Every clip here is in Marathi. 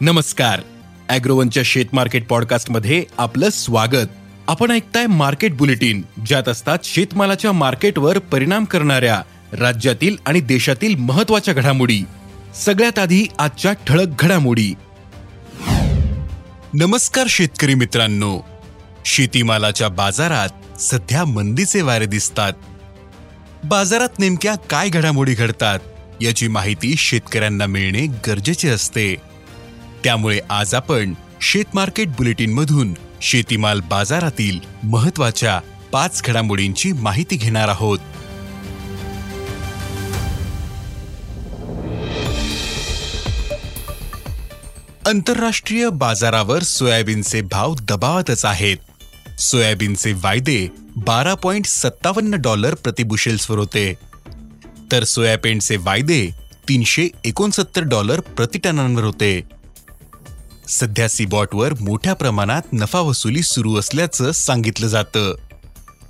नमस्कार. अॅग्रोवनच्या शेत मार्केट पॉडकास्टमध्ये आपलं स्वागत. आपण ऐकताय मार्केट बुलेटिन ज्यात असतात शेतमालाच्या मार्केटवर परिणाम करणाऱ्या राज्यातील आणि देशातील महत्त्वाच्या घडामोडी. सगळ्यात आधी आजच्या ठळक घडामोडी. नमस्कार शेतकरी मित्रांनो. शेतीमालाच्या बाजारात सध्या मंदीचे वारे दिसतात. बाजारात नेमक्या काय घडामोडी घडतात याची माहिती शेतकऱ्यांना मिळणे गरजेचे असते. त्यामुळे आज आपण शेत मार्केट बुलेटिन मधून शेतीमाल बाजारातील महत्त्वाच्या पाच घडामोडींची माहिती घेणार आहोत. आंतरराष्ट्रीय बाजारावर सोयाबीनचे भाव दबावातच आहेत. सोयाबीनचे वायदे बारा पॉइंट सत्तावन्न डॉलर प्रतिबुशेल्सवर होते. तर सोयाबीनचे वायदे तीनशे एकोणसत्तर डॉलर प्रतिटनांवर होते. सध्या सीबॉटवर मोठ्या प्रमाणात नफा वसुली सुरू असल्याचं सांगितलं जातं.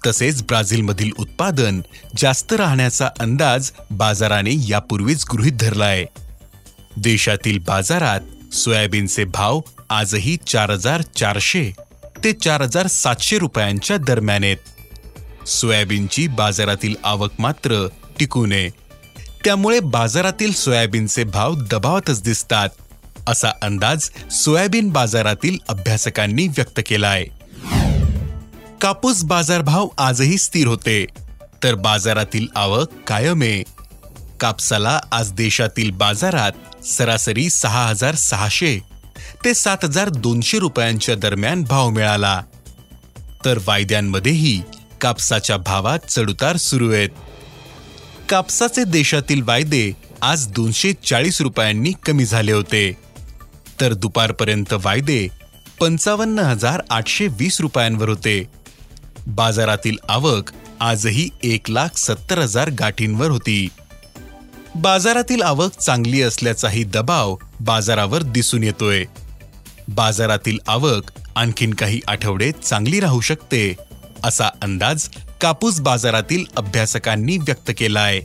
तसेच ब्राझीलमधील उत्पादन जास्त राहण्याचा अंदाज बाजाराने यापूर्वीच गृहीत धरलाय. देशातील बाजारात सोयाबीनचे भाव आजही चार हजार चारशे ते चार हजार सातशे रुपयांच्या दरम्यान आहेत. सोयाबीनची बाजारातील आवक मात्र टिकू नये त्यामुळे बाजारातील सोयाबीनचे भाव दबावातच दिसतात. असा अंदाज सोयाबीन बाजारातील अभ्यासकांनी व्यक्त केलाय. कापूस बाजारभाव आजही स्थिर होते तर बाजारातील आवक कायम आहे. कापसाला आज देशातील बाजारात सरासरी सहा हजार सहाशे ते सात हजार दोनशे रुपयांच्या दरम्यान भाव मिळाला. तर वायद्यांमध्येही कापसाच्या भावात चढउतार सुरू आहेत. कापसाचे देशातील वायदे आज दोनशे चाळीस रुपयांनी कमी झाले होते. तर दुपारपर्यंत वायदे पंचावन्न हजार आठशे वीस रुपयांवर होते. बाजारातील आवक आजही एक लाख सत्तर हजार गाठींवर होती. बाजारातील आवक चांगली असल्याचाही दबाव बाजारावर दिसून येतोय. बाजारातील आवक आणखीन काही आठवडे चांगली राहू शकते असा अंदाज कापूस बाजारातील अभ्यासकांनी व्यक्त केलाय.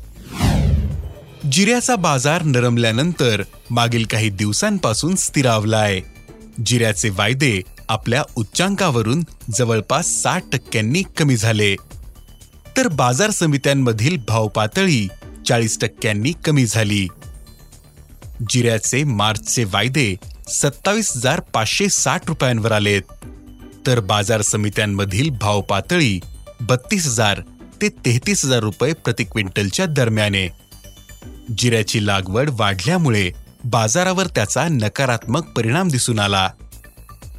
जिऱ्याचा बाजार नरमल्यानंतर मागील काही दिवसांपासून स्थिरावलाय. जिऱ्याचे वायदे आपल्या उच्चांकावरून जवळपास साठ टक्क्यांनी कमी झाले. तर बाजार समित्यांमधील भाव पातळी चाळीस टक्क्यांनी कमी झाली. जिऱ्याचे मार्चचे वायदे सत्तावीस हजार पाचशे साठ रुपयांवर आलेत. तर बाजार समित्यांमधील भाव पातळी बत्तीस हजार ते तेहतीस हजार रुपये प्रति क्विंटलच्या दरम्याने. जिऱ्याची लागवड वाढल्यामुळे बाजारावर त्याचा नकारात्मक परिणाम दिसून आला.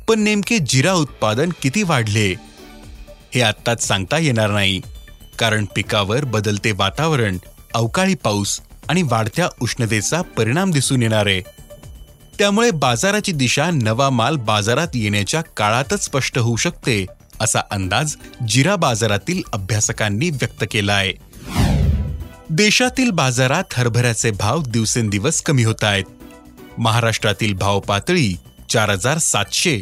पण नेमके जिरा उत्पादन किती वाढले हे आत्ताच सांगता येणार नाही. कारण पिकावर बदलते वातावरण अवकाळी पाऊस आणि वाढत्या उष्णतेचा परिणाम दिसून येणार आहे. त्यामुळे बाजाराची दिशा नवा माल बाजारात येण्याच्या काळातच स्पष्ट होऊ शकते असा अंदाज जिरा बाजारातील अभ्यासकांनी व्यक्त केला आहे. देशातील बाजारात हरभऱ्याचे भाव दिवसेंदिवस कमी होत आहेत. महाराष्ट्रातील भाव पातळी चार हजार सातशे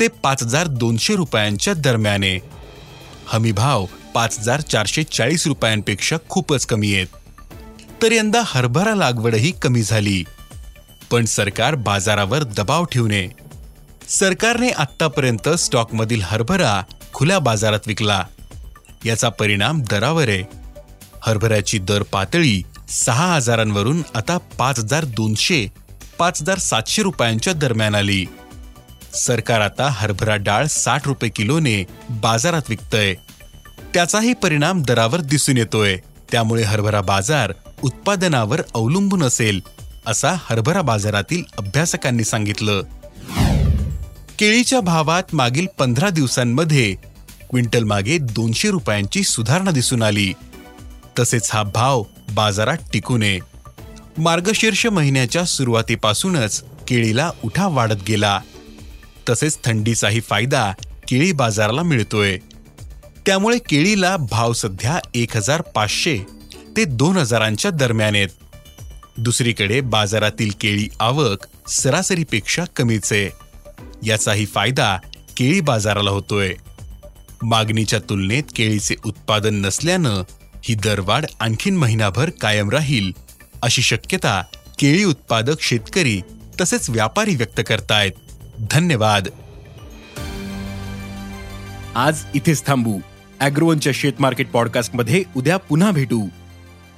ते पाच हजार दोनशे रुपयांच्या दरम्याने. हमी भाव पाच हजार चारशे चाळीस रुपयांपेक्षा खूपच कमी आहेत. तर यंदा हरभरा लागवडही कमी झाली. पण सरकार बाजारावर दबाव ठेवणे. सरकारने आतापर्यंत स्टॉकमधील हरभरा खुल्या बाजारात विकला. याचा परिणाम दरावर आहे. हरभऱ्याची दर पातळी सहा हजारांवरून आता पाच हजार दोनशे पाच हजार सातशे रुपयांच्या दरम्यान आली. सरकार आता हरभरा डाळ साठ रुपये किलोने बाजारात विकतय. त्याचाही परिणाम दरावर दिसून येतोय. त्यामुळे हरभरा बाजार उत्पादनावर अवलंबून असेल असा हरभरा बाजारातील अभ्यासकांनी सांगितलं. केळीच्या भावात मागील पंधरा दिवसांमध्ये क्विंटल मागे दोनशे रुपयांची सुधारणा दिसून आली. तसेच हा भाव बाजारात टिकू नये. मार्गशीर्ष महिन्याच्या सुरुवातीपासूनच केळीला उठा वाढत गेला. तसेच थंडीचाही फायदा केळी बाजाराला मिळतोय. त्यामुळे केळीला भाव सध्या एक हजार पाचशे ते दोन हजारांच्या दरम्यान आहेत. दुसरीकडे बाजारातील केळी आवक सरासरीपेक्षा कमीच. आहे याचाही फायदा केळी बाजाराला होतोय. मागणीच्या तुलनेत केळीचे उत्पादन नसल्यानं ही दरवाढ आणखीन महिनाभर कायम राहील अशी शक्यता केळी उत्पादक शेतकरी तसेच व्यापारी व्यक्त करतायत. धन्यवाद. आज इथेच थांबू. अॅग्रोवनच्या शेत मार्केट पॉडकास्टमध्ये उद्या पुन्हा भेटू.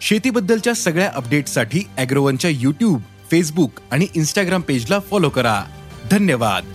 शेतीबद्दलच्या सगळ्या अपडेटसाठी अॅग्रोवनच्या युट्यूब फेसबुक आणि इन्स्टाग्राम पेजला फॉलो करा. धन्यवाद.